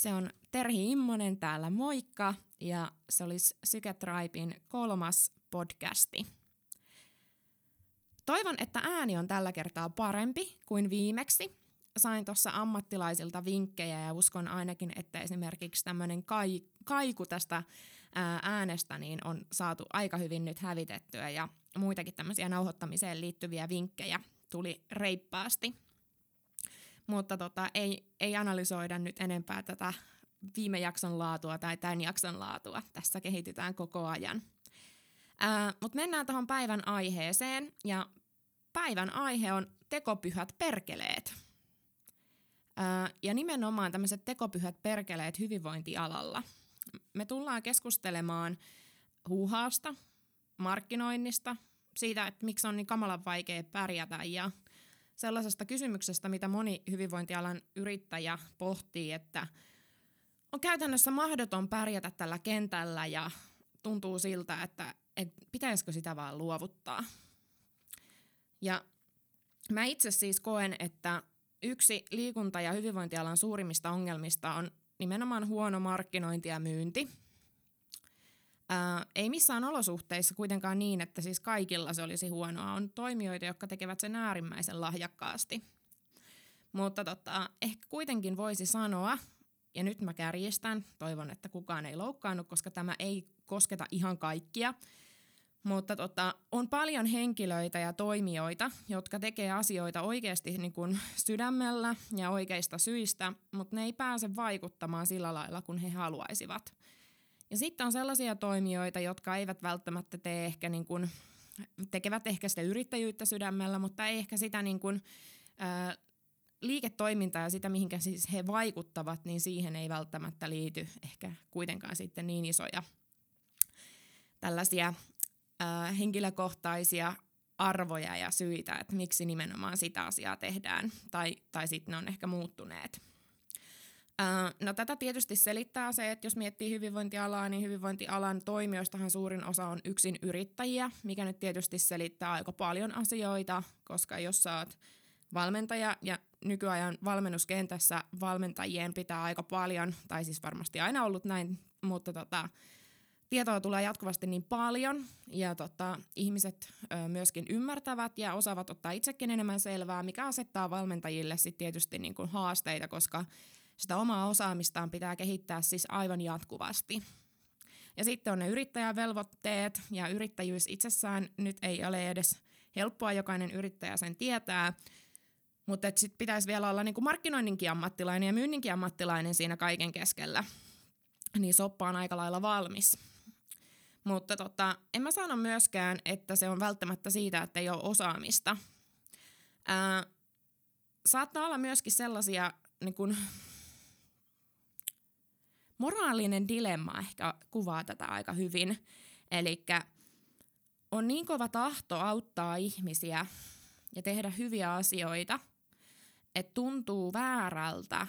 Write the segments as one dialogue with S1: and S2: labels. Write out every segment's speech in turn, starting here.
S1: Se on Terhi Immonen täällä, moikka, ja se olisi Syketribein kolmas podcasti. Toivon, että ääni on tällä kertaa parempi kuin viimeksi. Sain tuossa ammattilaisilta vinkkejä ja uskon ainakin, että esimerkiksi tämmöinen kai, kaiku tästä äänestä niin on saatu aika hyvin nyt hävitettyä ja muitakin tämmöisiä nauhoittamiseen liittyviä vinkkejä tuli reippaasti mutta tota, ei, ei analysoida nyt enempää tätä viime jakson laatua tai tämän jakson laatua. Tässä kehitytään koko ajan. Mutta mennään tuohon päivän aiheeseen ja päivän aihe on tekopyhät perkeleet. Ää, ja nimenomaan tämmöiset tekopyhät perkeleet hyvinvointialalla. Me tullaan keskustelemaan huuhaasta, markkinoinnista, siitä, että miksi on niin kamalan vaikea pärjätä ja sellaisesta kysymyksestä, mitä moni hyvinvointialan yrittäjä pohtii, että on käytännössä mahdoton pärjätä tällä kentällä ja tuntuu siltä, että, että pitäisikö sitä vaan luovuttaa. Ja mä itse siis koen, että yksi liikunta- ja hyvinvointialan suurimmista ongelmista on nimenomaan huono markkinointi ja myynti – Ää, ei missään olosuhteissa kuitenkaan niin, että siis kaikilla se olisi huonoa. On toimijoita, jotka tekevät sen äärimmäisen lahjakkaasti. Mutta tota, ehkä kuitenkin voisi sanoa, ja nyt mä kärjistän, toivon, että kukaan ei loukkaannut, koska tämä ei kosketa ihan kaikkia. Mutta tota, on paljon henkilöitä ja toimijoita, jotka tekee asioita oikeasti niin kuin sydämellä ja oikeista syistä, mutta ne ei pääse vaikuttamaan sillä lailla, kun he haluaisivat – ja sitten on sellaisia toimijoita, jotka eivät välttämättä tee ehkä niin kuin, tekevät ehkä sitä yrittäjyyttä sydämellä, mutta ei ehkä sitä niin kuin, ää, liiketoimintaa ja sitä, mihinkä siis he vaikuttavat, niin siihen ei välttämättä liity ehkä kuitenkaan sitten niin isoja tällaisia ää, henkilökohtaisia arvoja ja syitä, että miksi nimenomaan sitä asiaa tehdään, tai, tai sitten ne on ehkä muuttuneet. No tätä tietysti selittää se, että jos miettii hyvinvointialaa, niin hyvinvointialan toimijoistahan suurin osa on yksin yrittäjiä, mikä nyt tietysti selittää aika paljon asioita, koska jos sä oot valmentaja ja nykyajan valmennuskentässä valmentajien pitää aika paljon, tai siis varmasti aina ollut näin, mutta tota, tietoa tulee jatkuvasti niin paljon ja tota, ihmiset ö, myöskin ymmärtävät ja osaavat ottaa itsekin enemmän selvää, mikä asettaa valmentajille sitten tietysti niin kuin haasteita, koska sitä omaa osaamistaan pitää kehittää siis aivan jatkuvasti. Ja sitten on ne yrittäjävelvoitteet ja yrittäjyys itsessään nyt ei ole edes helppoa, jokainen yrittäjä sen tietää, mutta sitten pitäisi vielä olla niinku markkinoinninkin ammattilainen ja myynninkin ammattilainen siinä kaiken keskellä. Niin soppa on aika lailla valmis. Mutta tota, en mä sano myöskään, että se on välttämättä siitä, että ei ole osaamista. Ää, saattaa olla myöskin sellaisia niin kun, moraalinen dilemma ehkä kuvaa tätä aika hyvin. Eli on niin kova tahto auttaa ihmisiä ja tehdä hyviä asioita, että tuntuu väärältä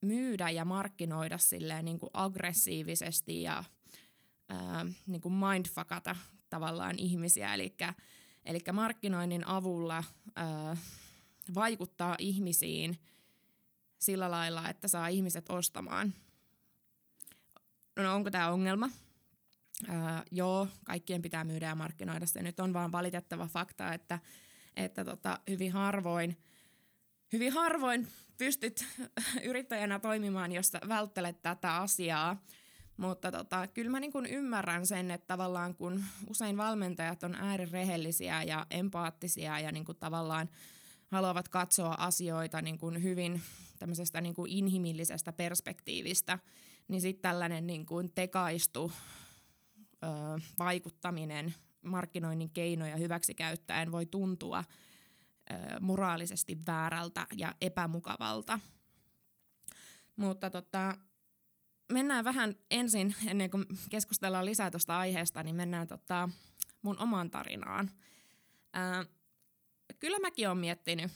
S1: myydä ja markkinoida silleen niin kuin aggressiivisesti ja ää, niin kuin mindfuckata tavallaan ihmisiä. Eli, eli markkinoinnin avulla ää, vaikuttaa ihmisiin sillä lailla, että saa ihmiset ostamaan – no onko tämä ongelma? Öö, joo, kaikkien pitää myydä ja markkinoida se. Nyt on vaan valitettava fakta, että, että tota, hyvin harvoin hyvin harvoin pystyt yrittäjänä toimimaan, jos välttelet tätä asiaa. Mutta tota, kyllä mä niin ymmärrän sen, että tavallaan kun usein valmentajat on äärirehellisiä ja empaattisia ja niin tavallaan haluavat katsoa asioita niin hyvin tämmöisestä niin inhimillisestä perspektiivistä – niin sitten tällainen niin kuin tekaistu ö, vaikuttaminen markkinoinnin keinoja hyväksi käyttäen voi tuntua ö, moraalisesti väärältä ja epämukavalta. Mutta tota, mennään vähän ensin, ennen kuin keskustellaan lisää tuosta aiheesta, niin mennään tota mun omaan tarinaan. Ää, kyllä mäkin olen miettinyt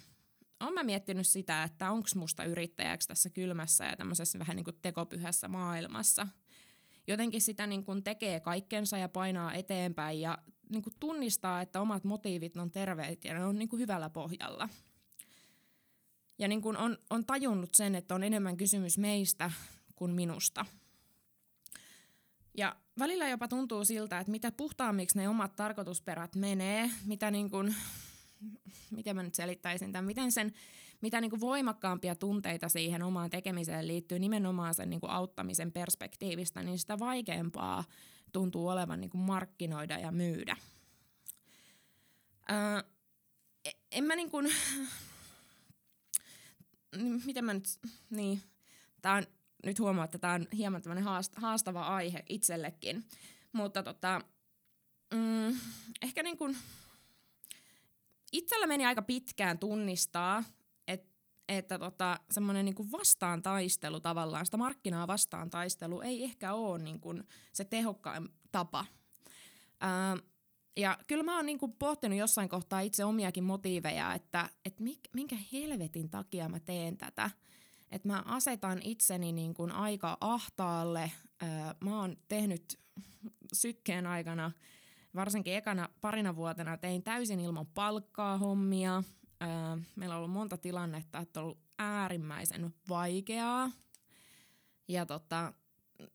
S1: olen mä miettinyt sitä, että onko musta yrittäjäksi tässä kylmässä ja tämmöisessä vähän niin kuin tekopyhässä maailmassa. Jotenkin sitä niin kuin tekee kaikkensa ja painaa eteenpäin ja niin kuin tunnistaa, että omat motiivit on terveet ja ne on niin kuin hyvällä pohjalla. Ja niin kuin on, on tajunnut sen, että on enemmän kysymys meistä kuin minusta. Ja välillä jopa tuntuu siltä, että mitä puhtaammiksi ne omat tarkoitusperät menee, mitä niin kuin, miten mä nyt selittäisin tämän, miten sen, mitä niin kuin voimakkaampia tunteita siihen omaan tekemiseen liittyy nimenomaan sen niin kuin auttamisen perspektiivistä, niin sitä vaikeampaa tuntuu olevan niin kuin markkinoida ja myydä. Öö, en mä niin kuin, miten mä nyt, niin, tää on, nyt huomaa, että tämä on hieman tämmöinen haastava aihe itsellekin, mutta tota, mm, ehkä niin kuin, itsellä meni aika pitkään tunnistaa, et, että tota, semmoinen niin vastaan taistelu tavallaan, sitä markkinaa vastaan taistelu ei ehkä ole niin kuin se tehokkain tapa. Ää, ja kyllä mä oon niinku pohtinut jossain kohtaa itse omiakin motiiveja, että et minkä helvetin takia mä teen tätä. Että mä asetan itseni niinku aika ahtaalle. Öö, mä oon tehnyt sykkeen aikana, varsinkin ekana parina vuotena, tein täysin ilman palkkaa hommia. Öö, meillä on ollut monta tilannetta, että on ollut äärimmäisen vaikeaa. Ja tota,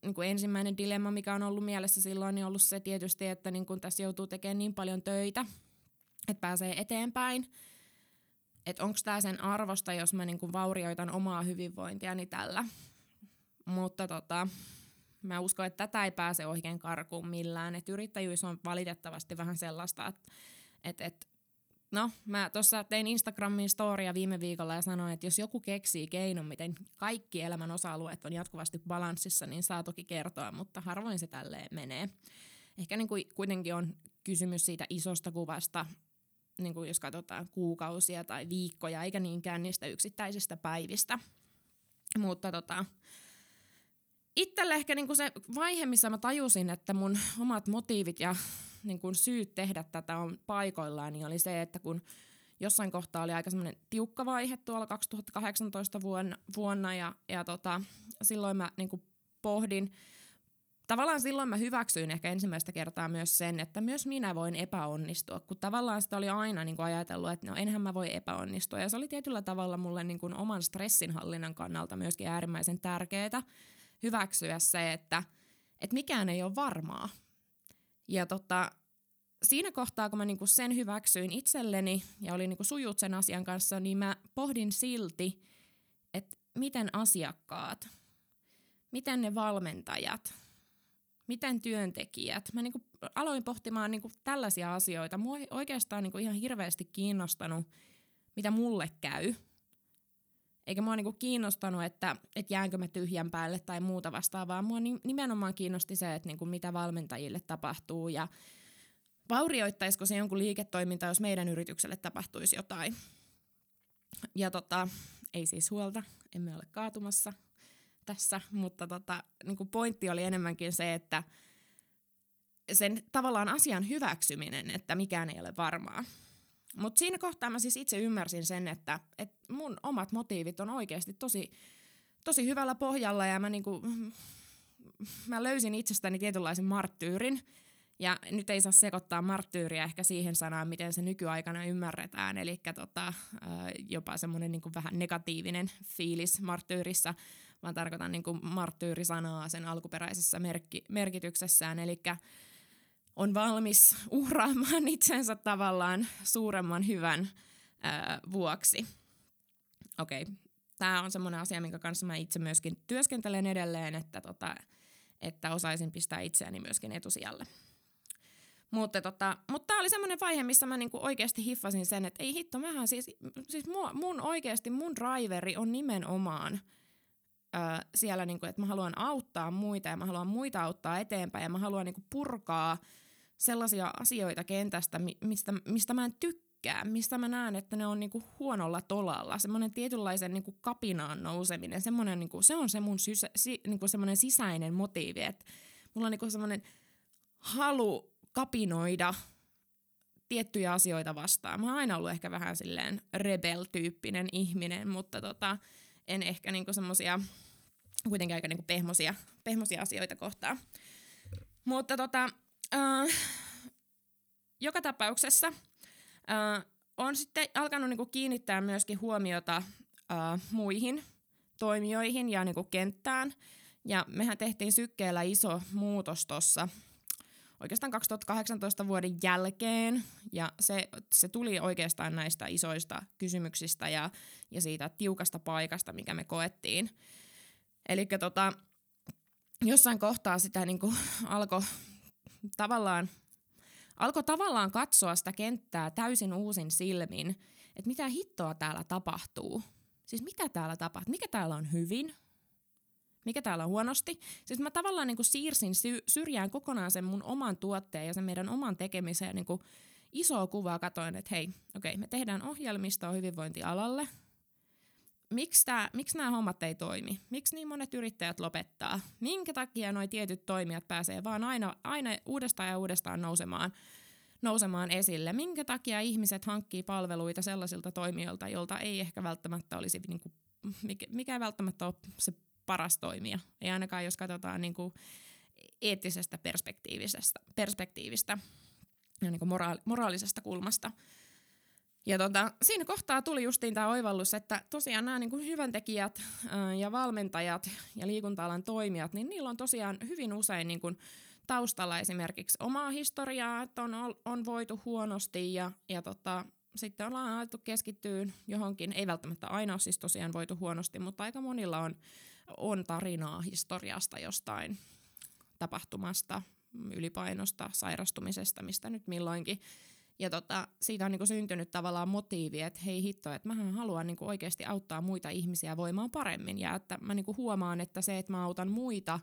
S1: niin kuin ensimmäinen dilemma, mikä on ollut mielessä silloin, niin on ollut se tietysti, että niin kuin tässä joutuu tekemään niin paljon töitä, että pääsee eteenpäin. Että onko tämä sen arvosta, jos mä niin kuin vaurioitan omaa hyvinvointiani tällä. Mutta tota, mä uskon, että tätä ei pääse oikein karkuun millään. Et yrittäjyys on valitettavasti vähän sellaista, että et, et No, mä tuossa tein Instagramin storia viime viikolla ja sanoin, että jos joku keksii keinon, miten kaikki elämän osa-alueet on jatkuvasti balanssissa, niin saa toki kertoa, mutta harvoin se tälleen menee. Ehkä niin kuin kuitenkin on kysymys siitä isosta kuvasta, niin kuin jos katsotaan kuukausia tai viikkoja, eikä niinkään niistä yksittäisistä päivistä. Mutta tota, itselle ehkä niin kuin se vaihe, missä mä tajusin, että mun omat motiivit ja niin kuin syyt tehdä tätä on paikoillaan, niin oli se, että kun jossain kohtaa oli aika semmoinen tiukka vaihe tuolla 2018 vuonna, vuonna ja, ja tota, silloin mä niin kuin pohdin, tavallaan silloin mä hyväksyin ehkä ensimmäistä kertaa myös sen, että myös minä voin epäonnistua, kun tavallaan sitä oli aina niin kuin ajatellut, että no enhän mä voi epäonnistua. Ja se oli tietyllä tavalla mulle niin kuin oman stressinhallinnan kannalta myöskin äärimmäisen tärkeää hyväksyä se, että, että mikään ei ole varmaa. Ja tota, siinä kohtaa, kun mä niinku sen hyväksyin itselleni ja olin niinku sujut sen asian kanssa, niin mä pohdin silti, että miten asiakkaat, miten ne valmentajat, miten työntekijät. Mä niinku aloin pohtimaan niinku tällaisia asioita. Mua oikeastaan niinku ihan hirveästi kiinnostanut, mitä mulle käy. Eikä mua niinku kiinnostanut, että, että jäänkö mä tyhjän päälle tai muuta vastaavaa. Mua nimenomaan kiinnosti se, että niinku mitä valmentajille tapahtuu ja vaurioittaisiko se jonkun liiketoiminta, jos meidän yritykselle tapahtuisi jotain. Ja tota, ei siis huolta, emme ole kaatumassa tässä, mutta tota, niin kuin pointti oli enemmänkin se, että sen tavallaan asian hyväksyminen, että mikään ei ole varmaa. Mutta siinä kohtaa mä siis itse ymmärsin sen, että, että mun omat motiivit on oikeasti tosi, tosi hyvällä pohjalla ja mä, niinku, mä löysin itsestäni tietynlaisen marttyyrin – ja nyt ei saa sekoittaa marttyyriä ehkä siihen sanaan, miten se nykyaikana ymmärretään, eli tota, jopa semmoinen niin vähän negatiivinen fiilis marttyyrissä, vaan tarkoitan niin marttyyrisanaa sen alkuperäisessä merkki, merkityksessään, eli on valmis uhraamaan itsensä tavallaan suuremman hyvän ää, vuoksi. Okei, okay. tämä on semmoinen asia, minkä kanssa mä itse myöskin työskentelen edelleen, että, tota, että osaisin pistää itseäni myöskin etusijalle. Mutta tota, mut tämä oli semmoinen vaihe, missä mä niinku oikeasti hiffasin sen, että ei hitto, mähän siis, siis mua, mun oikeasti mun driveri on nimenomaan ö, siellä, niinku, että mä haluan auttaa muita ja mä haluan muita auttaa eteenpäin ja mä haluan niinku purkaa sellaisia asioita kentästä, mistä, mistä mä en tykkää, mistä mä näen, että ne on niinku huonolla tolalla. Semmoinen tietynlaisen niinku kapinaan nouseminen, semmoinen, niinku, se on se mun sysä, si, niinku semmoinen sisäinen motiivi, että mulla on niinku semmoinen halu kapinoida tiettyjä asioita vastaan. Mä oon aina ollut ehkä vähän silleen rebel-tyyppinen ihminen, mutta tota, en ehkä niinku semmosia kuitenkin aika niinku pehmosia, pehmosia asioita kohtaan. Mutta tota, äh, joka tapauksessa äh, on sitten alkanut niinku kiinnittää myöskin huomiota äh, muihin toimijoihin ja niinku kenttään. Ja mehän tehtiin sykkeellä iso muutos tuossa oikeastaan 2018 vuoden jälkeen, ja se, se tuli oikeastaan näistä isoista kysymyksistä ja, ja siitä tiukasta paikasta, mikä me koettiin. Eli tota, jossain kohtaa sitä niin alkoi tavallaan, alko tavallaan katsoa sitä kenttää täysin uusin silmin, että mitä hittoa täällä tapahtuu. Siis mitä täällä tapahtuu, mikä täällä on hyvin, mikä täällä on huonosti. Siis mä tavallaan niin kuin siirsin sy- syrjään kokonaan sen mun oman tuotteen ja sen meidän oman tekemisen ja niin kuin isoa kuvaa katoin, että hei, okei, okay, me tehdään ohjelmistoa hyvinvointialalle. Miksi, tää, miksi nämä hommat ei toimi? Miksi niin monet yrittäjät lopettaa? Minkä takia nuo tietyt toimijat pääsee vaan aina, aina uudestaan ja uudestaan nousemaan, nousemaan esille? Minkä takia ihmiset hankkii palveluita sellaisilta toimijoilta, joilta ei ehkä välttämättä olisi, niin kuin, mikä, mikä ei välttämättä ole se paras toimija. Ei ainakaan, jos katsotaan niin kuin eettisestä perspektiivisestä, perspektiivistä ja niin kuin moraali, moraalisesta kulmasta. Ja tota, siinä kohtaa tuli justiin tämä oivallus, että tosiaan nämä niin hyväntekijät ja valmentajat ja liikunta-alan toimijat, niin niillä on tosiaan hyvin usein niin kuin taustalla esimerkiksi omaa historiaa, että on, on voitu huonosti ja, ja tota, sitten ollaan alettu keskittyä johonkin, ei välttämättä aina ole siis tosiaan voitu huonosti, mutta aika monilla on on tarinaa historiasta jostain tapahtumasta, ylipainosta, sairastumisesta, mistä nyt milloinkin. Ja tota, siitä on niinku syntynyt tavallaan motiivi, että hei hitto, että mä haluan niinku oikeasti auttaa muita ihmisiä voimaan paremmin. Ja että mä niinku huomaan, että se, että mä autan muita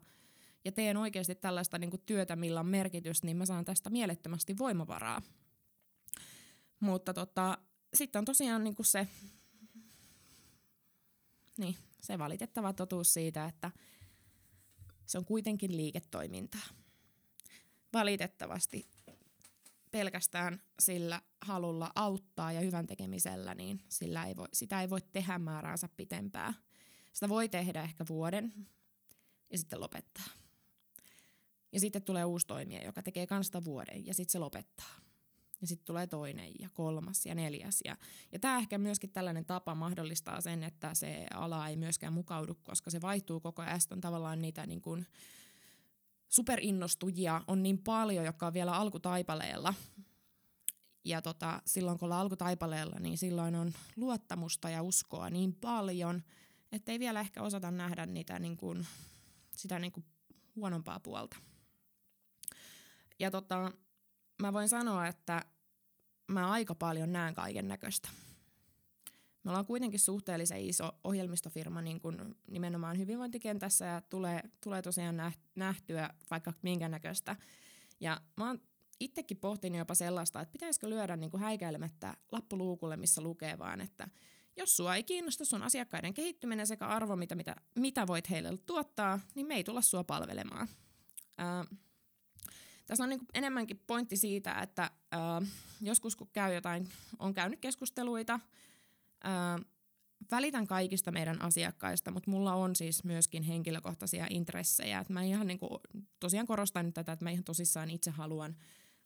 S1: ja teen oikeasti tällaista niinku työtä, millä on merkitys, niin mä saan tästä mielettömästi voimavaraa. Mutta tota, sitten on tosiaan niinku se, niin, se valitettava totuus siitä, että se on kuitenkin liiketoimintaa. Valitettavasti pelkästään sillä halulla auttaa ja hyvän tekemisellä, niin sillä ei voi, sitä ei voi tehdä määräänsä pitempää. Sitä voi tehdä ehkä vuoden ja sitten lopettaa. Ja sitten tulee uusi toimija, joka tekee kanssa vuoden ja sitten se lopettaa. Ja sitten tulee toinen ja kolmas ja neljäs. Ja, ja tämä ehkä myöskin tällainen tapa mahdollistaa sen, että se ala ei myöskään mukaudu, koska se vaihtuu koko ajan. Sitten on tavallaan niitä niin kuin superinnostujia on niin paljon, jotka on vielä alkutaipaleella. Ja tota, silloin kun ollaan alkutaipaleella, niin silloin on luottamusta ja uskoa niin paljon, että ei vielä ehkä osata nähdä niitä niin kuin, sitä niin kuin huonompaa puolta. Ja tota, mä voin sanoa, että mä aika paljon näen kaiken näköistä. Me ollaan kuitenkin suhteellisen iso ohjelmistofirma niin kuin nimenomaan hyvinvointikentässä ja tulee, tulee tosiaan nähtyä vaikka minkä näköistä. Ja mä oon itsekin pohtinut jopa sellaista, että pitäisikö lyödä niin kuin häikäilemättä lappuluukulle, missä lukee vaan, että jos sua ei kiinnosta sun asiakkaiden kehittyminen sekä arvo, mitä, mitä, mitä voit heille tuottaa, niin me ei tulla sua palvelemaan. Ää, tässä on niin kuin enemmänkin pointti siitä, että äh, joskus kun käy jotain, on käynyt keskusteluita, äh, välitän kaikista meidän asiakkaista, mutta mulla on siis myöskin henkilökohtaisia intressejä. Et mä ihan niin kuin, tosiaan korostan nyt tätä, että mä ihan tosissaan itse haluan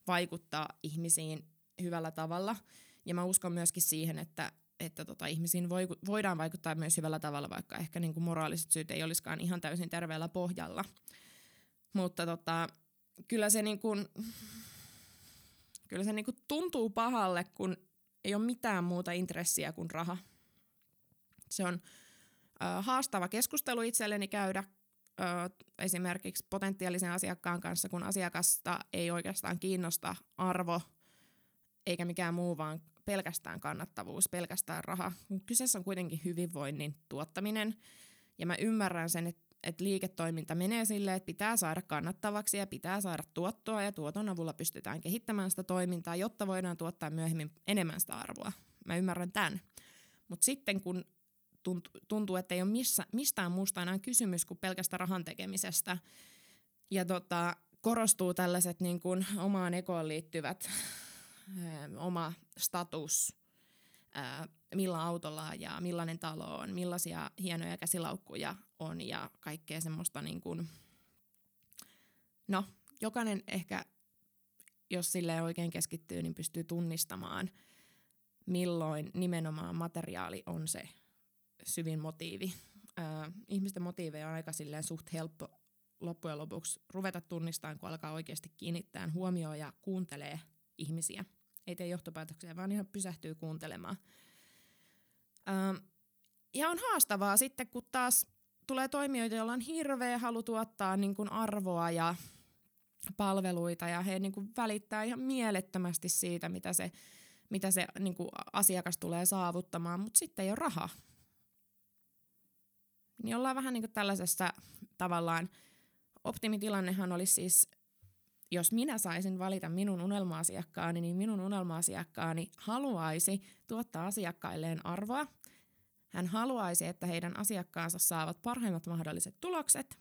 S1: vaikuttaa ihmisiin hyvällä tavalla. Ja mä uskon myöskin siihen, että, että tota, ihmisiin voi, voidaan vaikuttaa myös hyvällä tavalla, vaikka ehkä niin kuin moraaliset syyt ei olisikaan ihan täysin terveellä pohjalla. Mutta tota, kyllä se, niin kuin, kyllä se niin kuin tuntuu pahalle, kun ei ole mitään muuta intressiä kuin raha. Se on ö, haastava keskustelu itselleni käydä ö, esimerkiksi potentiaalisen asiakkaan kanssa, kun asiakasta ei oikeastaan kiinnosta arvo eikä mikään muu, vaan pelkästään kannattavuus, pelkästään raha. Kyseessä on kuitenkin hyvinvoinnin tuottaminen. Ja mä ymmärrän sen, että että liiketoiminta menee silleen, että pitää saada kannattavaksi ja pitää saada tuottoa ja tuoton avulla pystytään kehittämään sitä toimintaa, jotta voidaan tuottaa myöhemmin enemmän sitä arvoa. Mä ymmärrän tämän. Mutta sitten kun tuntuu, että ei ole missä, mistään muusta enää kysymys kuin pelkästä rahan tekemisestä ja tota, korostuu tällaiset niin kuin omaan ekoon liittyvät oma status, millä autolla ja millainen talo on, millaisia hienoja käsilaukkuja on ja kaikkea semmoista niin kuin, no jokainen ehkä, jos sille oikein keskittyy, niin pystyy tunnistamaan, milloin nimenomaan materiaali on se syvin motiivi ää, ihmisten motiiveja on aika silleen suht helppo loppujen lopuksi ruveta tunnistamaan, kun alkaa oikeasti kiinnittää huomioon ja kuuntelee ihmisiä. Ei tee johtopäätöksiä, vaan ihan pysähtyy kuuntelemaan. Ää, ja on haastavaa sitten, kun taas tulee toimijoita, joilla on hirveä halu tuottaa niin kuin arvoa ja palveluita ja he niin kuin välittää ihan mielettömästi siitä, mitä se, mitä se niin kuin asiakas tulee saavuttamaan, mutta sitten ei ole rahaa. Niin ollaan vähän niin kuin tällaisessa tavallaan, optimitilannehan olisi siis, jos minä saisin valita minun unelma-asiakkaani, niin minun unelma-asiakkaani haluaisi tuottaa asiakkailleen arvoa. Hän haluaisi, että heidän asiakkaansa saavat parhaimmat mahdolliset tulokset,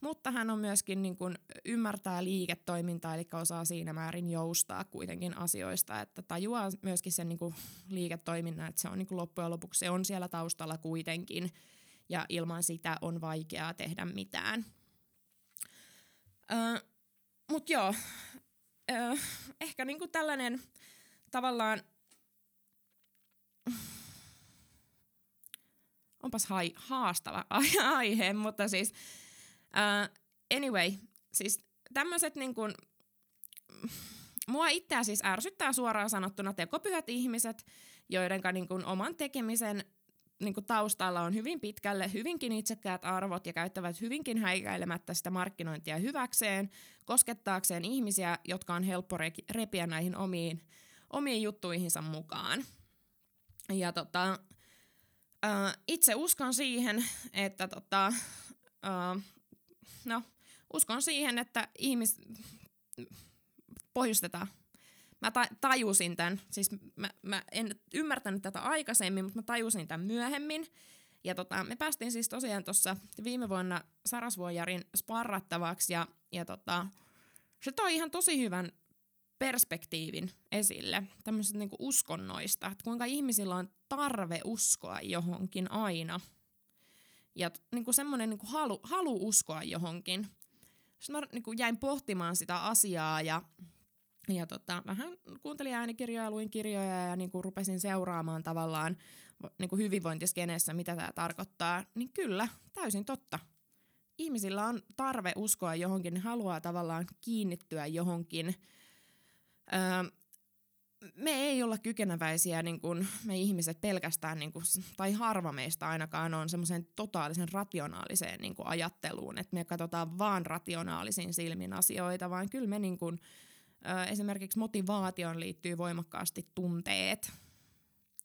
S1: mutta hän on myöskin niin kuin, ymmärtää liiketoimintaa, eli osaa siinä määrin joustaa kuitenkin asioista, että tajuaa myöskin sen niin kuin, liiketoiminnan, että se on niin kuin, loppujen lopuksi se on siellä taustalla kuitenkin, ja ilman sitä on vaikeaa tehdä mitään. Mutta joo, öö, ehkä niinku tällainen tavallaan, onpas hai, haastava aihe, mutta siis uh, anyway, siis tämmöiset niin kuin, mua itseä siis ärsyttää suoraan sanottuna tekopyhät ihmiset, joiden niin kuin oman tekemisen niin kuin taustalla on hyvin pitkälle hyvinkin itsekkäät arvot ja käyttävät hyvinkin häikäilemättä sitä markkinointia hyväkseen, koskettaakseen ihmisiä, jotka on helppo repiä näihin omiin, omiin juttuihinsa mukaan. Ja tota, itse uskon siihen, että tota, äh, no, uskon siihen, että ihmis... Pohjustetaan mä ta- tajusin tämän, siis mä, mä en ymmärtänyt tätä aikaisemmin, mutta mä tajusin tämän myöhemmin. Ja tota, me päästiin siis tosiaan tuossa viime vuonna Sarasvuojarin sparrattavaksi ja, ja tota, se toi ihan tosi hyvän perspektiivin esille, tämmöisestä niinku uskonnoista, että kuinka ihmisillä on tarve uskoa johonkin aina. Ja niinku semmoinen niinku halu, halu uskoa johonkin. Sitten mä niinku jäin pohtimaan sitä asiaa ja ja tota, vähän kuuntelin äänikirjoja, luin kirjoja ja niin kuin rupesin seuraamaan tavallaan niin kuin hyvinvointiskeneessä, mitä tämä tarkoittaa. Niin kyllä, täysin totta. Ihmisillä on tarve uskoa johonkin, ne haluaa tavallaan kiinnittyä johonkin. Öö, me ei olla kykeneväisiä, niin kuin me ihmiset pelkästään, niin kuin, tai harva meistä ainakaan on semmoisen totaalisen rationaaliseen niin kuin ajatteluun, että me katsotaan vaan rationaalisin silmin asioita, vaan kyllä me niin kuin, Esimerkiksi motivaatioon liittyy voimakkaasti tunteet.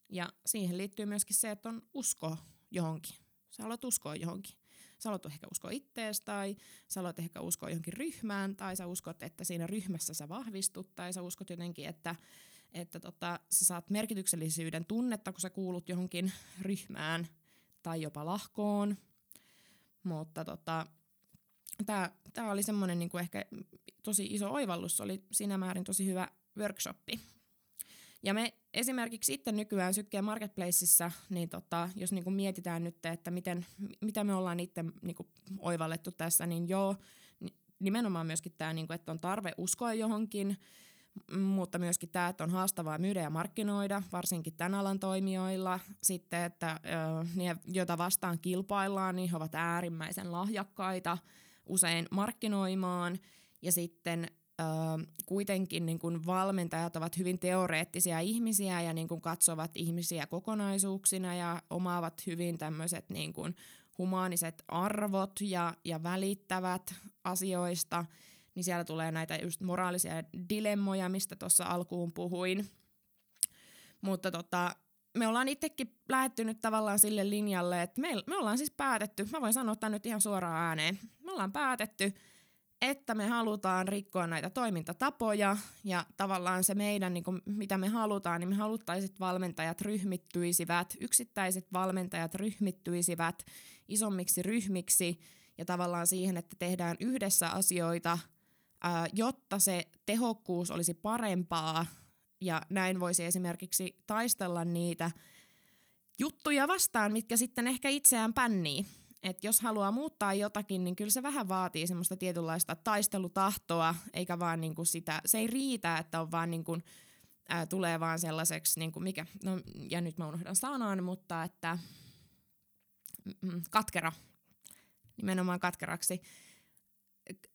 S1: Ja siihen liittyy myöskin se, että on usko johonkin. Sä haluat uskoa johonkin. Sä haluat ehkä uskoa ittees tai sä haluat ehkä uskoa johonkin ryhmään tai sä uskot, että siinä ryhmässä sä vahvistut tai sä uskot jotenkin, että, että tota, sä saat merkityksellisyyden tunnetta, kun sä kuulut johonkin ryhmään tai jopa lahkoon. Mutta tota, tämä oli semmoinen niin ehkä tosi iso oivallus, oli siinä määrin tosi hyvä workshoppi. Ja me esimerkiksi sitten nykyään Sykkeen Marketplaceissa, niin tota, jos niin kuin mietitään nyt, että miten, mitä me ollaan itse niin kuin oivallettu tässä, niin joo, nimenomaan myöskin tämä, niin kuin, että on tarve uskoa johonkin, mutta myöskin tämä, että on haastavaa myydä ja markkinoida, varsinkin tämän alan toimijoilla. Sitten, että ne, joita vastaan kilpaillaan, niin he ovat äärimmäisen lahjakkaita usein markkinoimaan – ja sitten kuitenkin niin kuin valmentajat ovat hyvin teoreettisia ihmisiä ja niin kuin katsovat ihmisiä kokonaisuuksina ja omaavat hyvin tämmöiset niin kuin humaaniset arvot ja, ja välittävät asioista, niin siellä tulee näitä just moraalisia dilemmoja, mistä tuossa alkuun puhuin. Mutta tota, me ollaan itsekin lähettynyt tavallaan sille linjalle, että me, me ollaan siis päätetty, mä voin sanoa tämän nyt ihan suoraan ääneen, me ollaan päätetty, että me halutaan rikkoa näitä toimintatapoja ja tavallaan se meidän, niin kuin, mitä me halutaan, niin me haluttaisiin, että valmentajat ryhmittyisivät, yksittäiset valmentajat ryhmittyisivät isommiksi ryhmiksi ja tavallaan siihen, että tehdään yhdessä asioita, ää, jotta se tehokkuus olisi parempaa. Ja näin voisi esimerkiksi taistella niitä juttuja vastaan, mitkä sitten ehkä itseään pännii että jos haluaa muuttaa jotakin, niin kyllä se vähän vaatii semmoista tietynlaista taistelutahtoa, eikä vaan niin kuin sitä, se ei riitä, että on vaan niin kuin, ää, tulee vaan sellaiseksi, niin kuin mikä, no ja nyt mä unohdan sanan, mutta että mm, katkera, nimenomaan katkeraksi.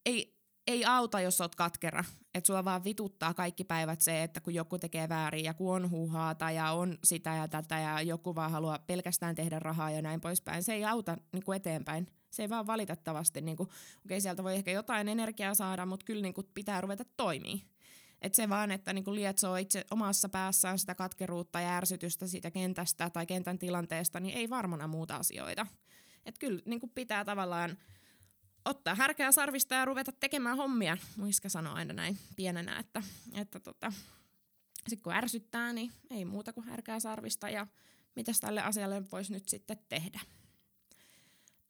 S1: Ei, ei auta, jos oot katkera. Että sua vaan vituttaa kaikki päivät se, että kun joku tekee väärin ja kun on huuhaata ja on sitä ja tätä ja joku vaan haluaa pelkästään tehdä rahaa ja näin poispäin. Se ei auta niin kuin eteenpäin. Se ei vaan valitettavasti, niin kuin, okei sieltä voi ehkä jotain energiaa saada, mutta kyllä niin kuin pitää ruveta toimii. Että se vaan, että niin kuin lietsoo itse omassa päässään sitä katkeruutta ja ärsytystä siitä kentästä tai kentän tilanteesta, niin ei varmana muuta asioita. Että kyllä niin kuin pitää tavallaan ottaa härkää sarvista ja ruveta tekemään hommia. Muiska sanoo aina näin pienenä, että, että tota, sitten kun ärsyttää, niin ei muuta kuin härkää sarvista ja mitä tälle asialle voisi nyt sitten tehdä.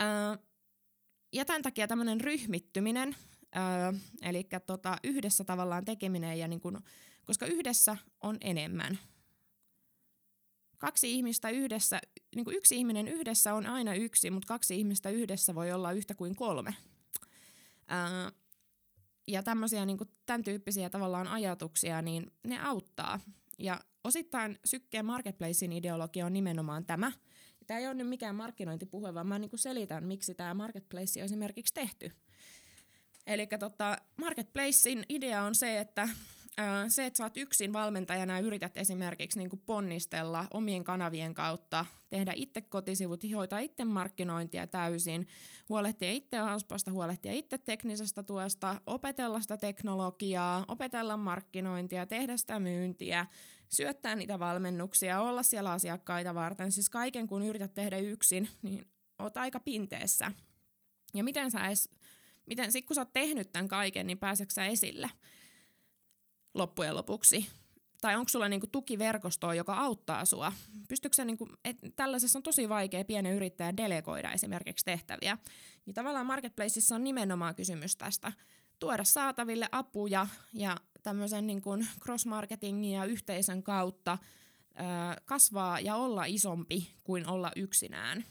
S1: Öö, ja tämän takia tämmöinen ryhmittyminen, öö, eli tota, yhdessä tavallaan tekeminen, ja niin kun, koska yhdessä on enemmän. Kaksi ihmistä yhdessä, niin kuin yksi ihminen yhdessä on aina yksi, mutta kaksi ihmistä yhdessä voi olla yhtä kuin kolme. Öö, ja tämmöisiä niin kuin tämän tyyppisiä tavallaan ajatuksia, niin ne auttaa. Ja osittain sykkeen marketplacein ideologia on nimenomaan tämä – Tämä ei ole nyt mikään markkinointipuhe, vaan mä niin selitän, miksi tämä marketplace on esimerkiksi tehty. Eli tota, marketplacein idea on se, että ää, se, että sä oot yksin valmentajana ja yrität esimerkiksi niin ponnistella omien kanavien kautta, tehdä itse kotisivut, hoitaa itse markkinointia täysin, huolehtia itse hanspasta, huolehtia itse teknisestä tuesta, opetella sitä teknologiaa, opetella markkinointia, tehdä sitä myyntiä, syöttää niitä valmennuksia, olla siellä asiakkaita varten. Siis kaiken kun yrität tehdä yksin, niin oot aika pinteessä. Ja miten sä edes, miten, sit kun sä oot tehnyt tämän kaiken, niin pääseekö sä esille loppujen lopuksi? Tai onko sulla niinku tukiverkostoa, joka auttaa sua? Pystyykö sä, niinku, tällaisessa on tosi vaikea pienen yrittäjän delegoida esimerkiksi tehtäviä. Niin tavallaan marketplaceissa on nimenomaan kysymys tästä. Tuoda saataville apuja ja tämmöisen niin kuin cross-marketingin ja yhteisön kautta ö, kasvaa ja olla isompi kuin olla yksinään.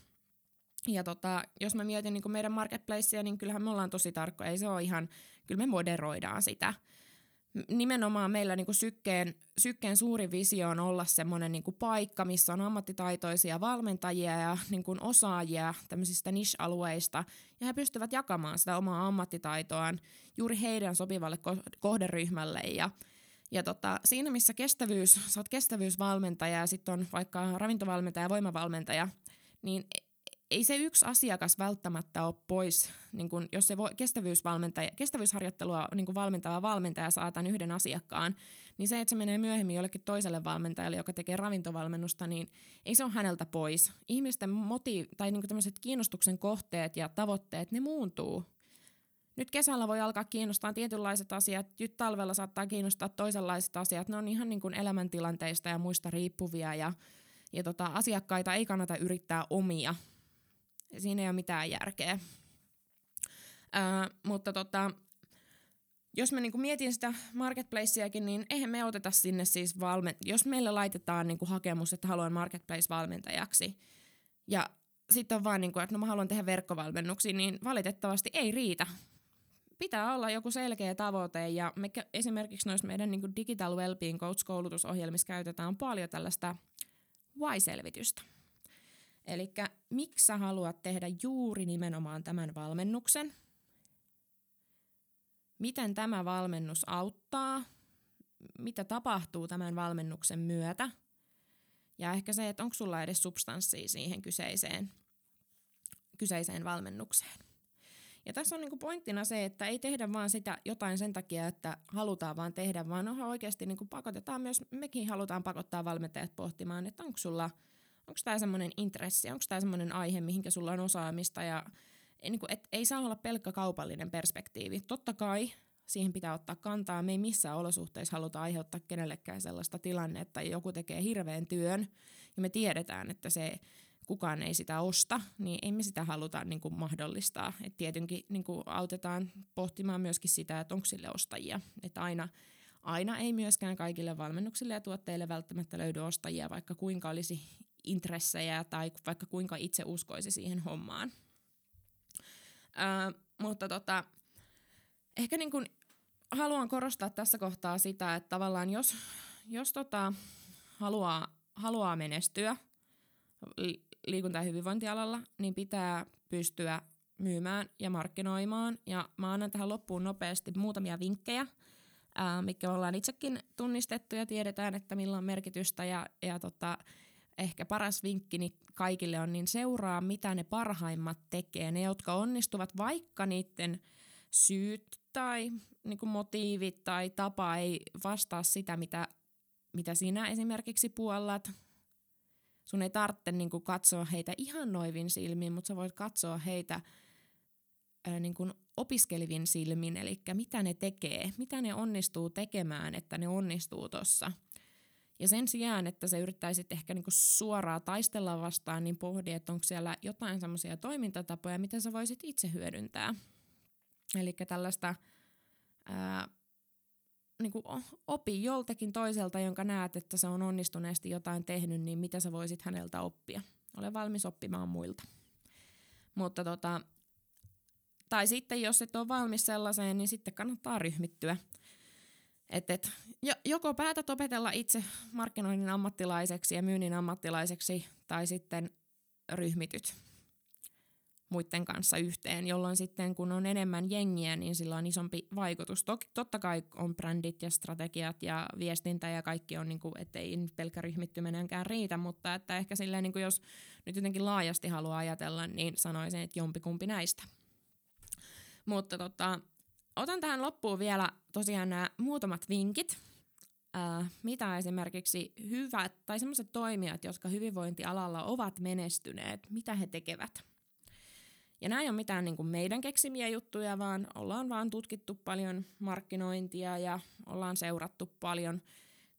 S1: Ja tota, jos mä mietin niin kuin meidän marketplacea, niin kyllähän me ollaan tosi tarkkoja. Ei se ole ihan, kyllä me moderoidaan sitä nimenomaan meillä niin kuin sykkeen, sykkeen suuri visio on olla semmoinen niin paikka, missä on ammattitaitoisia valmentajia ja niin kuin osaajia tämmöisistä niche-alueista, ja he pystyvät jakamaan sitä omaa ammattitaitoaan juuri heidän sopivalle kohderyhmälle. Ja, ja tota, siinä, missä kestävyys, sä oot kestävyysvalmentaja ja sitten on vaikka ravintovalmentaja ja voimavalmentaja, niin ei se yksi asiakas välttämättä ole pois, niin kun, jos se voi, kestävyysvalmentaja, kestävyysharjoittelua niin kun valmentava valmentaja saa tämän yhden asiakkaan, niin se, että se menee myöhemmin jollekin toiselle valmentajalle, joka tekee ravintovalmennusta, niin ei se ole häneltä pois. Ihmisten moti- tai niin tämmöiset kiinnostuksen kohteet ja tavoitteet, ne muuntuu. Nyt kesällä voi alkaa kiinnostaa tietynlaiset asiat, nyt talvella saattaa kiinnostaa toisenlaiset asiat. Ne on ihan niin kuin elämäntilanteista ja muista riippuvia ja, ja tota, asiakkaita ei kannata yrittää omia – Siinä ei ole mitään järkeä. Ää, mutta tota, jos mä niinku mietin sitä marketplaceakin, niin eihän me oteta sinne siis valme- jos meille laitetaan niinku hakemus, että haluan marketplace-valmentajaksi, ja sitten on vaan niin että no mä haluan tehdä verkkovalmennuksia, niin valitettavasti ei riitä. Pitää olla joku selkeä tavoite ja me esimerkiksi noissa meidän niin Digital Wellbeing Coach-koulutusohjelmissa käytetään paljon tällaista why-selvitystä. Eli miksi sä haluat tehdä juuri nimenomaan tämän valmennuksen? Miten tämä valmennus auttaa? Mitä tapahtuu tämän valmennuksen myötä? Ja ehkä se, että onko sulla edes substanssia siihen kyseiseen, kyseiseen valmennukseen. Ja tässä on niinku pointtina se, että ei tehdä vaan sitä jotain sen takia, että halutaan vaan tehdä, vaan oikeasti niinku pakotetaan myös, mekin halutaan pakottaa valmentajat pohtimaan, että onko sulla – onko tämä semmoinen intressi, onko tämä semmoinen aihe, mihinkä sulla on osaamista ja niin kuin, et, ei saa olla pelkkä kaupallinen perspektiivi. Totta kai siihen pitää ottaa kantaa. Me ei missään olosuhteissa haluta aiheuttaa kenellekään sellaista tilannetta, että joku tekee hirveän työn ja me tiedetään, että se kukaan ei sitä osta, niin ei me sitä haluta niin kuin mahdollistaa. Et tietenkin niin kuin autetaan pohtimaan myöskin sitä, että onko sille ostajia. Että aina, aina ei myöskään kaikille valmennuksille ja tuotteille välttämättä löydy ostajia, vaikka kuinka olisi intressejä tai vaikka kuinka itse uskoisi siihen hommaan. Ö, mutta tota, ehkä niin kuin haluan korostaa tässä kohtaa sitä, että tavallaan jos, jos tota, haluaa, haluaa menestyä liikunta- ja hyvinvointialalla, niin pitää pystyä myymään ja markkinoimaan. Ja mä annan tähän loppuun nopeasti muutamia vinkkejä, ää, mikä ollaan itsekin tunnistettu ja tiedetään, että millä on merkitystä. Ja, ja tota, ehkä paras vinkkini kaikille on, niin seuraa mitä ne parhaimmat tekee. Ne, jotka onnistuvat, vaikka niiden syyt tai niin kuin motiivit tai tapa ei vastaa sitä, mitä, mitä sinä esimerkiksi puollat. Sun ei tarvitse niin kuin katsoa heitä ihan noivin silmiin, mutta sä voit katsoa heitä ää, niin kuin opiskelivin silmin, eli mitä ne tekee, mitä ne onnistuu tekemään, että ne onnistuu tuossa. Ja sen sijaan, että sä yrittäisit ehkä niinku suoraan taistella vastaan, niin pohdi, että onko siellä jotain semmoisia toimintatapoja, mitä sä voisit itse hyödyntää. Eli tällaista ää, niinku opi joltakin toiselta, jonka näet, että se on onnistuneesti jotain tehnyt, niin mitä sä voisit häneltä oppia. Ole valmis oppimaan muilta. Mutta tota, tai sitten jos et ole valmis sellaiseen, niin sitten kannattaa ryhmittyä. Et, et, joko päätät opetella itse markkinoinnin ammattilaiseksi ja myynnin ammattilaiseksi, tai sitten ryhmityt muiden kanssa yhteen, jolloin sitten kun on enemmän jengiä, niin sillä on isompi vaikutus. Toki, totta kai on brändit ja strategiat ja viestintä ja kaikki on, niin kuin, ettei pelkkä ryhmittyminenkään riitä, mutta että ehkä silleen, niin kuin jos nyt jotenkin laajasti haluaa ajatella, niin sanoisin, että jompikumpi näistä. Mutta tota, otan tähän loppuun vielä tosiaan nämä muutamat vinkit, äh, mitä esimerkiksi hyvät tai sellaiset toimijat, jotka hyvinvointialalla ovat menestyneet, mitä he tekevät. Ja nämä ei ole mitään niin kuin meidän keksimiä juttuja, vaan ollaan vaan tutkittu paljon markkinointia ja ollaan seurattu paljon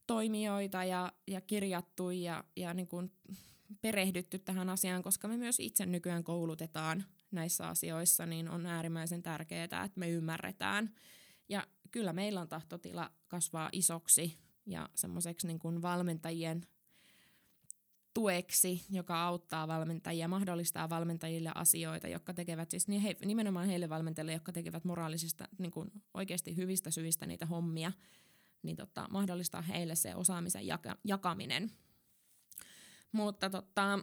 S1: toimijoita ja, ja kirjattu ja, ja niin kuin perehdytty tähän asiaan, koska me myös itse nykyään koulutetaan näissä asioissa, niin on äärimmäisen tärkeää, että me ymmärretään. Ja kyllä meillä on tahtotila kasvaa isoksi ja semmoiseksi niin kuin valmentajien tueksi, joka auttaa valmentajia, mahdollistaa valmentajille asioita, jotka tekevät siis niin he, nimenomaan heille valmentajille, jotka tekevät moraalisista, niin kuin oikeasti hyvistä syistä niitä hommia, niin tota, mahdollistaa heille se osaamisen jaka, jakaminen. Mutta tota,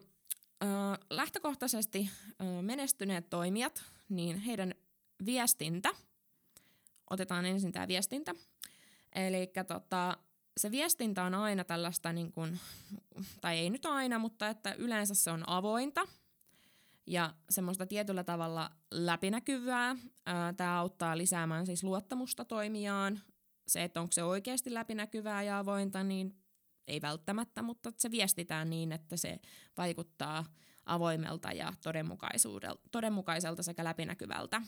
S1: lähtökohtaisesti menestyneet toimijat, niin heidän viestintä, otetaan ensin tämä viestintä, eli tota, se viestintä on aina tällaista, niin kuin, tai ei nyt aina, mutta että yleensä se on avointa ja semmoista tietyllä tavalla läpinäkyvää. Tämä auttaa lisäämään siis luottamusta toimijaan. Se, että onko se oikeasti läpinäkyvää ja avointa, niin ei välttämättä, mutta se viestitään niin, että se vaikuttaa avoimelta ja todenmukaiselta sekä läpinäkyvältä.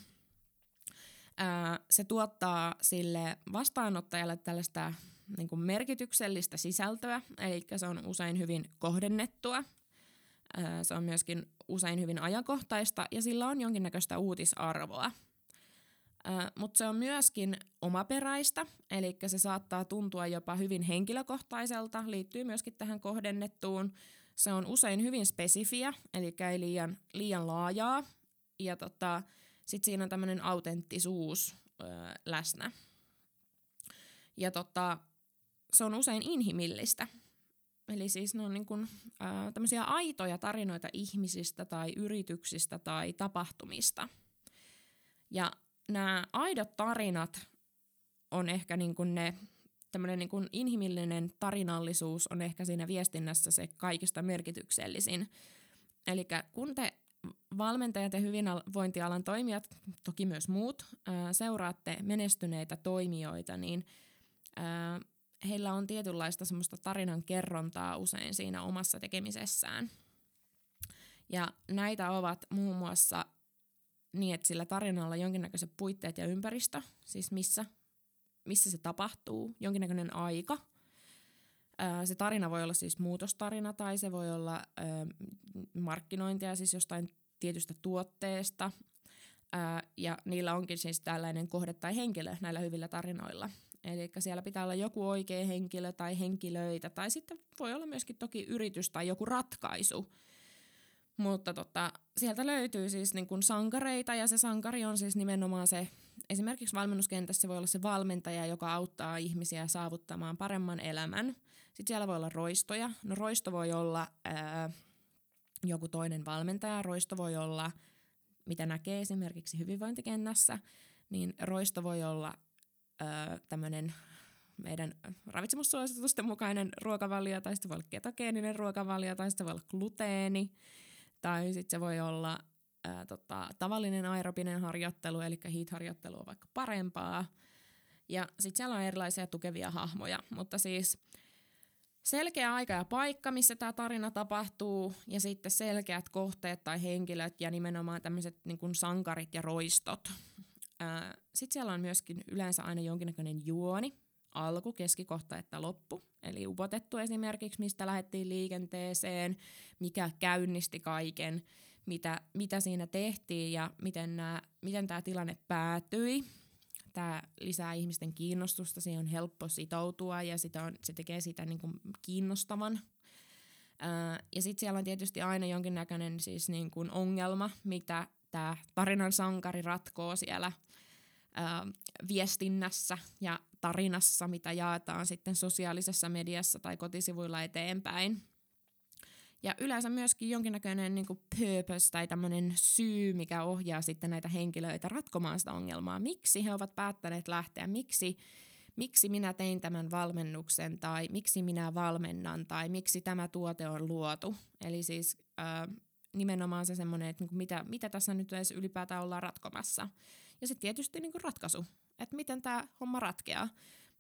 S1: Se tuottaa sille vastaanottajalle tällaista niin kuin merkityksellistä sisältöä, eli se on usein hyvin kohdennettua. Se on myöskin usein hyvin ajankohtaista ja sillä on jonkinnäköistä uutisarvoa. Mutta se on myöskin omaperäistä, eli se saattaa tuntua jopa hyvin henkilökohtaiselta, liittyy myöskin tähän kohdennettuun. Se on usein hyvin spesifiä, eli ei liian, liian laajaa, ja tota, sitten siinä on tämmöinen autenttisuus ö, läsnä. Ja tota, se on usein inhimillistä. Eli siis ne on niin kuin, ää, tämmöisiä aitoja tarinoita ihmisistä tai yrityksistä tai tapahtumista. Ja nämä aidot tarinat on ehkä niin kuin ne, tämmöinen niin kuin inhimillinen tarinallisuus on ehkä siinä viestinnässä se kaikista merkityksellisin. Eli kun te valmentajat ja hyvinvointialan toimijat, toki myös muut, seuraatte menestyneitä toimijoita, niin heillä on tietynlaista semmoista tarinan kerrontaa usein siinä omassa tekemisessään. Ja näitä ovat muun muassa niin, että sillä tarinalla jonkinnäköiset puitteet ja ympäristö, siis missä, missä se tapahtuu, jonkinnäköinen aika. Se tarina voi olla siis muutostarina tai se voi olla markkinointia siis jostain tietystä tuotteesta. Ja niillä onkin siis tällainen kohde tai henkilö näillä hyvillä tarinoilla. Eli siellä pitää olla joku oikea henkilö tai henkilöitä, tai sitten voi olla myöskin toki yritys tai joku ratkaisu. Mutta tota, sieltä löytyy siis niin kuin sankareita, ja se sankari on siis nimenomaan se, esimerkiksi valmennuskentässä voi olla se valmentaja, joka auttaa ihmisiä saavuttamaan paremman elämän. Sitten siellä voi olla roistoja. No roisto voi olla ää, joku toinen valmentaja. Roisto voi olla, mitä näkee esimerkiksi hyvinvointikennässä, niin roisto voi olla tämmöinen meidän ravitsemussuositusten mukainen ruokavalio, tai sitten voi olla ketogeeninen ruokavalio, tai sitten voi olla gluteeni, tai sitten se voi olla ää, tota, tavallinen aerobinen harjoittelu, eli HEAT-harjoittelu on vaikka parempaa. Ja sitten siellä on erilaisia tukevia hahmoja, mutta siis selkeä aika ja paikka, missä tämä tarina tapahtuu, ja sitten selkeät kohteet tai henkilöt ja nimenomaan tämmöiset niin sankarit ja roistot. Sitten siellä on myöskin yleensä aina jonkinnäköinen juoni, alku, keskikohta että loppu. Eli upotettu esimerkiksi, mistä lähdettiin liikenteeseen, mikä käynnisti kaiken, mitä, mitä siinä tehtiin ja miten, nämä, miten tämä tilanne päätyi. Tämä lisää ihmisten kiinnostusta, siihen on helppo sitoutua ja sitä on, se tekee sitä niin kuin kiinnostavan. Ja sitten siellä on tietysti aina jonkinnäköinen siis niin kuin ongelma, mitä tämä tarinan sankari ratkoo siellä viestinnässä ja tarinassa, mitä jaetaan sitten sosiaalisessa mediassa tai kotisivuilla eteenpäin. Ja yleensä myöskin jonkinnäköinen niin purpose tai tämmöinen syy, mikä ohjaa sitten näitä henkilöitä ratkomaan sitä ongelmaa. Miksi he ovat päättäneet lähteä, miksi, miksi minä tein tämän valmennuksen tai miksi minä valmennan tai miksi tämä tuote on luotu. Eli siis äh, nimenomaan se semmoinen, että niin mitä, mitä tässä nyt edes ylipäätään ollaan ratkomassa. Ja sitten tietysti niin kuin ratkaisu, että miten tämä homma ratkeaa.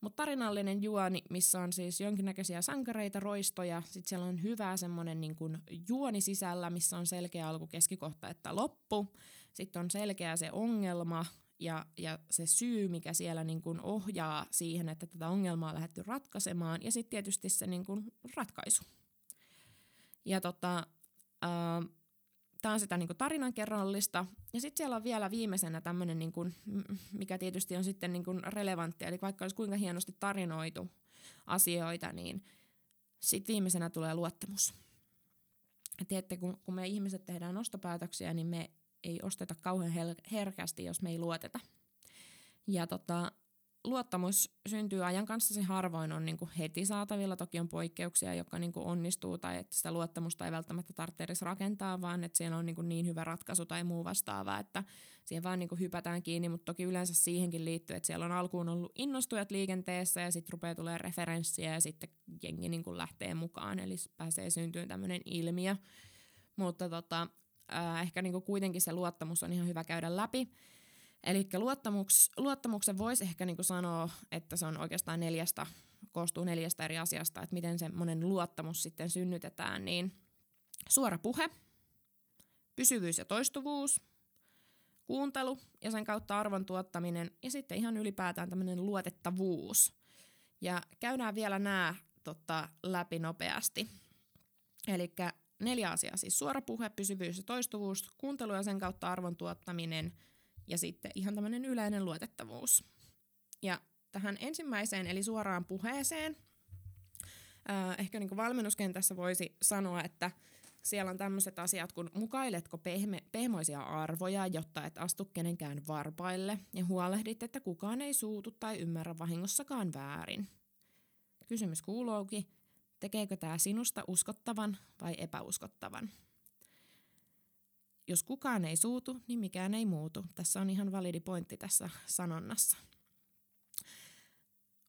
S1: Mutta tarinallinen juoni, missä on siis jonkinnäköisiä sankareita, roistoja, sitten siellä on hyvä semmoinen niin kuin juoni sisällä, missä on selkeä alku, keskikohta, että loppu. Sitten on selkeä se ongelma ja, ja se syy, mikä siellä niin kuin ohjaa siihen, että tätä ongelmaa on lähdetty ratkaisemaan. Ja sitten tietysti se niin kuin ratkaisu. Ja tota, äh, Tämä on sitä niin tarinankerrallista. Ja sitten siellä on vielä viimeisenä tämmöinen, niin mikä tietysti on sitten niin kuin eli vaikka olisi kuinka hienosti tarinoitu asioita, niin sitten viimeisenä tulee luottamus. Tiedätte, kun, kun me ihmiset tehdään ostopäätöksiä, niin me ei osteta kauhean herkästi, jos me ei luoteta. Ja tota, luottamus syntyy ajan kanssa, se harvoin on niin kuin heti saatavilla. Toki on poikkeuksia, jotka niin kuin onnistuu tai että sitä luottamusta ei välttämättä tarvitse edes rakentaa, vaan että siellä on niin, kuin niin hyvä ratkaisu tai muu vastaava, että siihen vaan niin kuin hypätään kiinni, mutta toki yleensä siihenkin liittyy, että siellä on alkuun ollut innostujat liikenteessä ja sitten rupeaa tulee referenssiä ja sitten jengi niin kuin lähtee mukaan, eli pääsee syntyyn tämmöinen ilmiö. Mutta tota, ehkä niin kuin kuitenkin se luottamus on ihan hyvä käydä läpi. Eli luottamuks, luottamuksen voisi ehkä niinku sanoa, että se on oikeastaan neljästä, koostuu neljästä eri asiasta, että miten semmoinen luottamus sitten synnytetään, niin suora puhe, pysyvyys ja toistuvuus, kuuntelu ja sen kautta arvon tuottaminen ja sitten ihan ylipäätään tämmöinen luotettavuus. Ja käydään vielä nämä tota, läpi nopeasti. Eli neljä asiaa, siis suora puhe, pysyvyys ja toistuvuus, kuuntelu ja sen kautta arvon tuottaminen – ja sitten ihan tämmöinen yleinen luotettavuus. Ja tähän ensimmäiseen, eli suoraan puheeseen, äh, ehkä niin valmennuskentässä voisi sanoa, että siellä on tämmöiset asiat kuin mukailetko pehme, pehmoisia arvoja, jotta et astu kenenkään varpaille ja huolehdit, että kukaan ei suutu tai ymmärrä vahingossakaan väärin. Kysymys kuuluukin, tekeekö tämä sinusta uskottavan vai epäuskottavan? Jos kukaan ei suutu, niin mikään ei muutu. Tässä on ihan validi pointti tässä sanonnassa.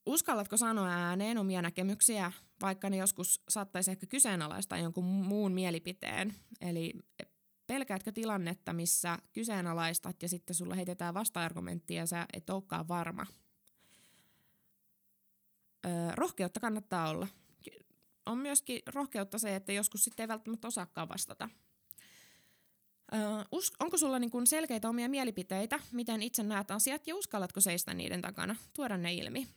S1: Uskallatko sanoa ääneen omia näkemyksiä, vaikka ne joskus saattaisi ehkä kyseenalaistaa jonkun muun mielipiteen? Eli pelkäätkö tilannetta, missä kyseenalaistat ja sitten sulla heitetään vasta-argumenttia ja sä et olekaan varma? Öö, rohkeutta kannattaa olla. On myöskin rohkeutta se, että joskus sitten ei välttämättä osaakaan vastata – onko sulla niin kun selkeitä omia mielipiteitä, miten itse näet asiat ja uskallatko seistä niiden takana, tuoda ne ilmi?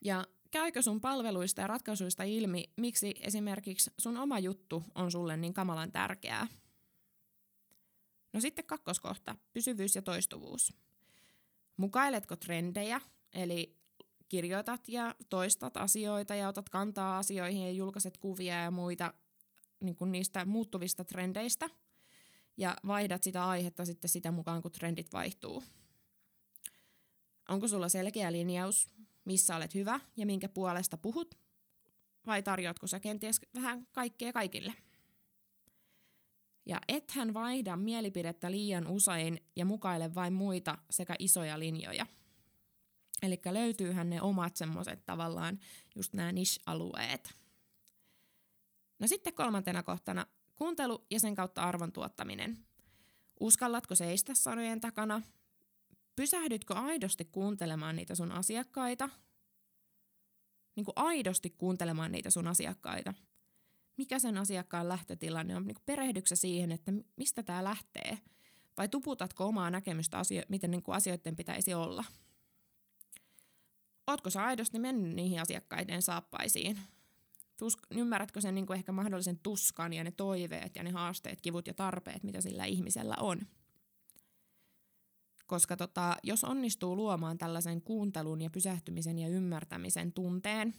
S1: Ja käykö sun palveluista ja ratkaisuista ilmi, miksi esimerkiksi sun oma juttu on sulle niin kamalan tärkeää? No sitten kakkoskohta, pysyvyys ja toistuvuus. Mukailetko trendejä, eli kirjoitat ja toistat asioita ja otat kantaa asioihin ja julkaiset kuvia ja muita niin kuin niistä muuttuvista trendeistä – ja vaihdat sitä aihetta sitten sitä mukaan, kun trendit vaihtuu. Onko sulla selkeä linjaus, missä olet hyvä ja minkä puolesta puhut? Vai tarjoatko sä kenties vähän kaikkea kaikille? Ja ethän vaihda mielipidettä liian usein ja mukaile vain muita sekä isoja linjoja. Eli löytyyhän ne omat semmoiset tavallaan just nämä niche-alueet. No sitten kolmantena kohtana kuuntelu ja sen kautta arvon tuottaminen. Uskallatko seistä sanojen takana? Pysähdytkö aidosti kuuntelemaan niitä sun asiakkaita? Niin kuin aidosti kuuntelemaan niitä sun asiakkaita. Mikä sen asiakkaan lähtötilanne on? Niin perehdyksä siihen, että mistä tämä lähtee? Vai tuputatko omaa näkemystä, asio- miten niin kuin asioiden pitäisi olla? Ootko sä aidosti mennyt niihin asiakkaiden saappaisiin? Tusk- ymmärrätkö sen niin kuin ehkä mahdollisen tuskan ja ne toiveet ja ne haasteet, kivut ja tarpeet, mitä sillä ihmisellä on? Koska tota, jos onnistuu luomaan tällaisen kuuntelun ja pysähtymisen ja ymmärtämisen tunteen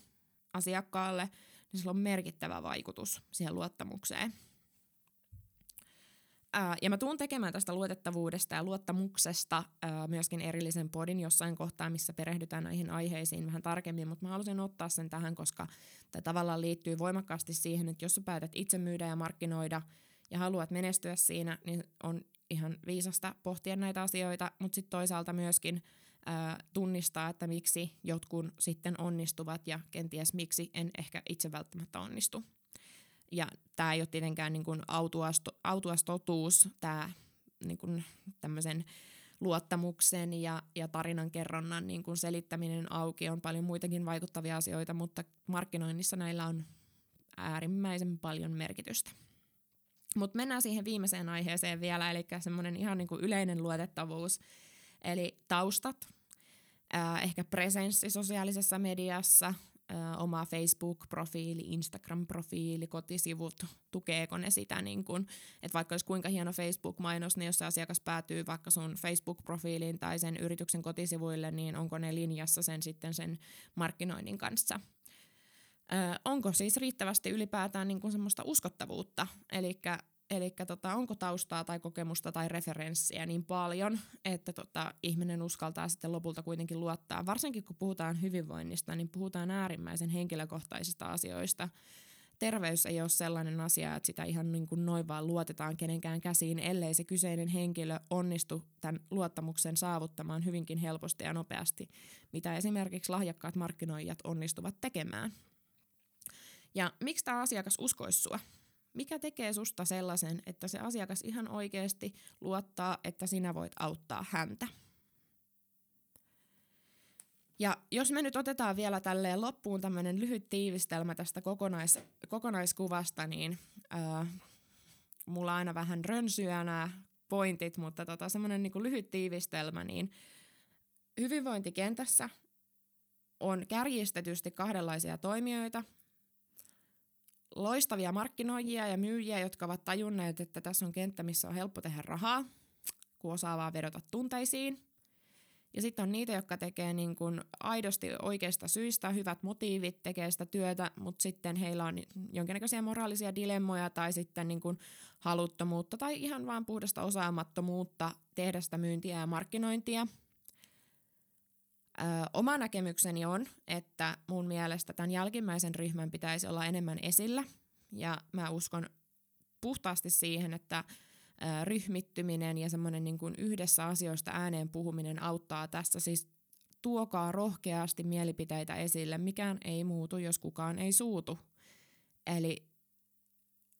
S1: asiakkaalle, niin sillä on merkittävä vaikutus siihen luottamukseen. Ja mä tuun tekemään tästä luotettavuudesta ja luottamuksesta ää, myöskin erillisen podin jossain kohtaa, missä perehdytään näihin aiheisiin vähän tarkemmin, mutta mä halusin ottaa sen tähän, koska tämä tavallaan liittyy voimakkaasti siihen, että jos sä päätät itse myydä ja markkinoida ja haluat menestyä siinä, niin on ihan viisasta pohtia näitä asioita, mutta sitten toisaalta myöskin ää, tunnistaa, että miksi jotkut sitten onnistuvat ja kenties miksi en ehkä itse välttämättä onnistu. Ja tämä ei ole tietenkään niin kuin autuas, autuas totuus, tämä niin kuin tämmöisen luottamuksen ja, ja tarinan kerronnan niin kuin selittäminen auki on paljon muitakin vaikuttavia asioita, mutta markkinoinnissa näillä on äärimmäisen paljon merkitystä. Mutta mennään siihen viimeiseen aiheeseen vielä, eli semmoinen ihan niin kuin yleinen luotettavuus, eli taustat, ehkä presenssi sosiaalisessa mediassa, ää, oma Facebook-profiili, Instagram-profiili, kotisivut, tukeeko ne sitä, niin kun, että vaikka olisi kuinka hieno Facebook-mainos, niin jos se asiakas päätyy vaikka sun Facebook-profiiliin tai sen yrityksen kotisivuille, niin onko ne linjassa sen sitten sen markkinoinnin kanssa. Ö, onko siis riittävästi ylipäätään niin kuin semmoista uskottavuutta, eli Eli tota, onko taustaa tai kokemusta tai referenssiä niin paljon, että tota, ihminen uskaltaa sitten lopulta kuitenkin luottaa. Varsinkin kun puhutaan hyvinvoinnista, niin puhutaan äärimmäisen henkilökohtaisista asioista. Terveys ei ole sellainen asia, että sitä ihan niin kuin noin vaan luotetaan kenenkään käsiin, ellei se kyseinen henkilö onnistu tämän luottamuksen saavuttamaan hyvinkin helposti ja nopeasti, mitä esimerkiksi lahjakkaat markkinoijat onnistuvat tekemään. Ja miksi tämä asiakas uskoisi sua? Mikä tekee susta sellaisen, että se asiakas ihan oikeasti luottaa, että sinä voit auttaa häntä? Ja jos me nyt otetaan vielä tälleen loppuun tämmöinen lyhyt tiivistelmä tästä kokonais, kokonaiskuvasta, niin ää, mulla on aina vähän rönsyä nämä pointit, mutta tota, semmoinen niin lyhyt tiivistelmä, niin hyvinvointikentässä on kärjistetysti kahdenlaisia toimijoita, loistavia markkinoijia ja myyjiä, jotka ovat tajunneet, että tässä on kenttä, missä on helppo tehdä rahaa, kun osaa vaan vedota tunteisiin. Ja sitten on niitä, jotka tekee niin kun aidosti oikeista syistä hyvät motiivit, tekee sitä työtä, mutta sitten heillä on jonkinnäköisiä moraalisia dilemmoja tai sitten niin kun haluttomuutta tai ihan vaan puhdasta osaamattomuutta tehdä sitä myyntiä ja markkinointia – Ö, oma näkemykseni on, että mun mielestä tämän jälkimmäisen ryhmän pitäisi olla enemmän esillä. Ja mä uskon puhtaasti siihen, että ö, ryhmittyminen ja semmoinen niin kuin yhdessä asioista ääneen puhuminen auttaa tässä. Siis tuokaa rohkeasti mielipiteitä esille. Mikään ei muutu, jos kukaan ei suutu. Eli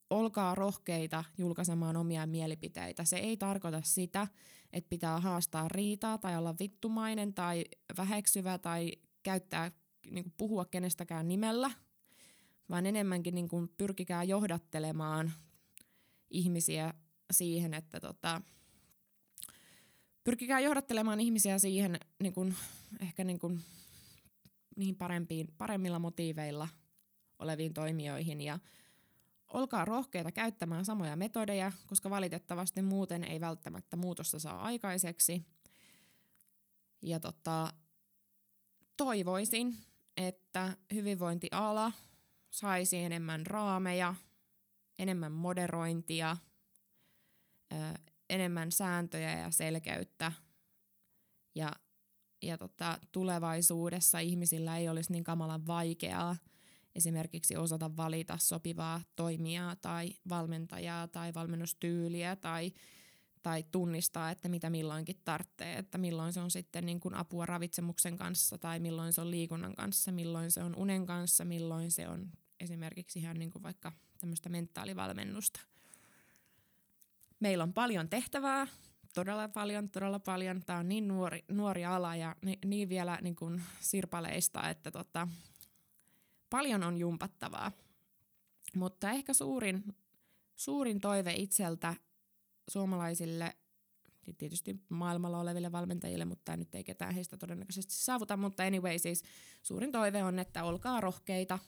S1: olkaa rohkeita julkaisemaan omia mielipiteitä. Se ei tarkoita sitä, että pitää haastaa riitaa tai olla vittumainen tai väheksyvä tai käyttää, niin kuin puhua kenestäkään nimellä, vaan enemmänkin niin kuin pyrkikää johdattelemaan ihmisiä siihen, että tota, pyrkikää johdattelemaan ihmisiä siihen niin kuin, ehkä niin kuin, niihin parempiin, paremmilla motiiveilla oleviin toimijoihin ja Olkaa rohkeita käyttämään samoja metodeja, koska valitettavasti muuten ei välttämättä muutosta saa aikaiseksi. Ja tota, toivoisin, että hyvinvointiala saisi enemmän raameja, enemmän moderointia, enemmän sääntöjä ja selkeyttä. Ja, ja tota, tulevaisuudessa ihmisillä ei olisi niin kamalan vaikeaa esimerkiksi osata valita sopivaa toimijaa tai valmentajaa tai valmennustyyliä tai, tai tunnistaa, että mitä milloinkin tarvitsee, että milloin se on sitten niin kuin apua ravitsemuksen kanssa tai milloin se on liikunnan kanssa, milloin se on unen kanssa, milloin se on esimerkiksi ihan niin kuin vaikka tämmöistä mentaalivalmennusta. Meillä on paljon tehtävää, todella paljon, todella paljon. Tämä on niin nuori, nuori ala ja niin, niin vielä niin kuin sirpaleista, että tota, paljon on jumpattavaa. Mutta ehkä suurin, suurin toive itseltä suomalaisille, tietysti maailmalla oleville valmentajille, mutta nyt ei ketään heistä todennäköisesti saavuta, mutta anyway siis suurin toive on, että olkaa rohkeita,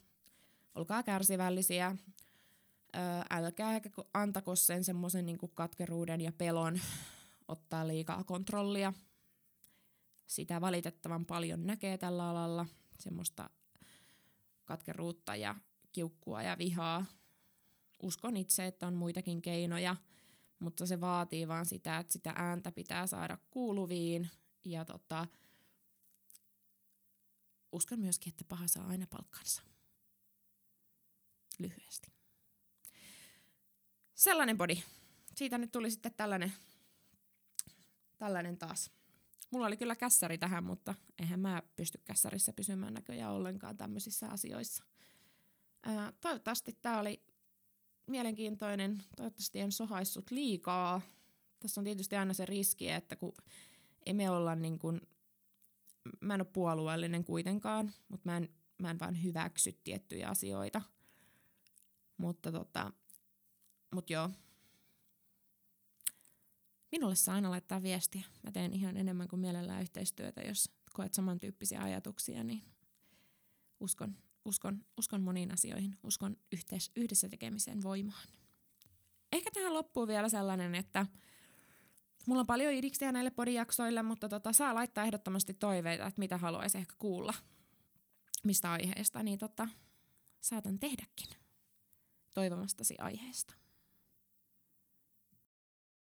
S1: olkaa kärsivällisiä, älkää antako sen semmoisen niin katkeruuden ja pelon ottaa liikaa kontrollia. Sitä valitettavan paljon näkee tällä alalla, semmoista katkeruutta ja kiukkua ja vihaa. Uskon itse, että on muitakin keinoja, mutta se vaatii vaan sitä, että sitä ääntä pitää saada kuuluviin ja tota, uskon myöskin, että paha saa aina palkkansa. Lyhyesti. Sellainen body. Siitä nyt tuli sitten tällainen, tällainen taas. Mulla oli kyllä kässäri tähän, mutta eihän mä pysty kässärissä pysymään näköjään ollenkaan tämmöisissä asioissa. Ää, toivottavasti tämä oli mielenkiintoinen. Toivottavasti en sohaissut liikaa. Tässä on tietysti aina se riski, että kun emme olla niin kuin, mä en ole puolueellinen kuitenkaan, mutta mä en, mä en vaan hyväksy tiettyjä asioita. Mutta tota, mut joo, Minulle saa aina laittaa viestiä. Mä teen ihan enemmän kuin mielellään yhteistyötä, jos koet samantyyppisiä ajatuksia, niin uskon, uskon, uskon moniin asioihin. Uskon yhteis, yhdessä tekemisen voimaan. Ehkä tähän loppuu vielä sellainen, että mulla on paljon idiksiä näille podijaksoille, mutta tota, saa laittaa ehdottomasti toiveita, että mitä haluaisi ehkä kuulla mistä aiheesta, niin tota, saatan tehdäkin toivomastasi aiheesta.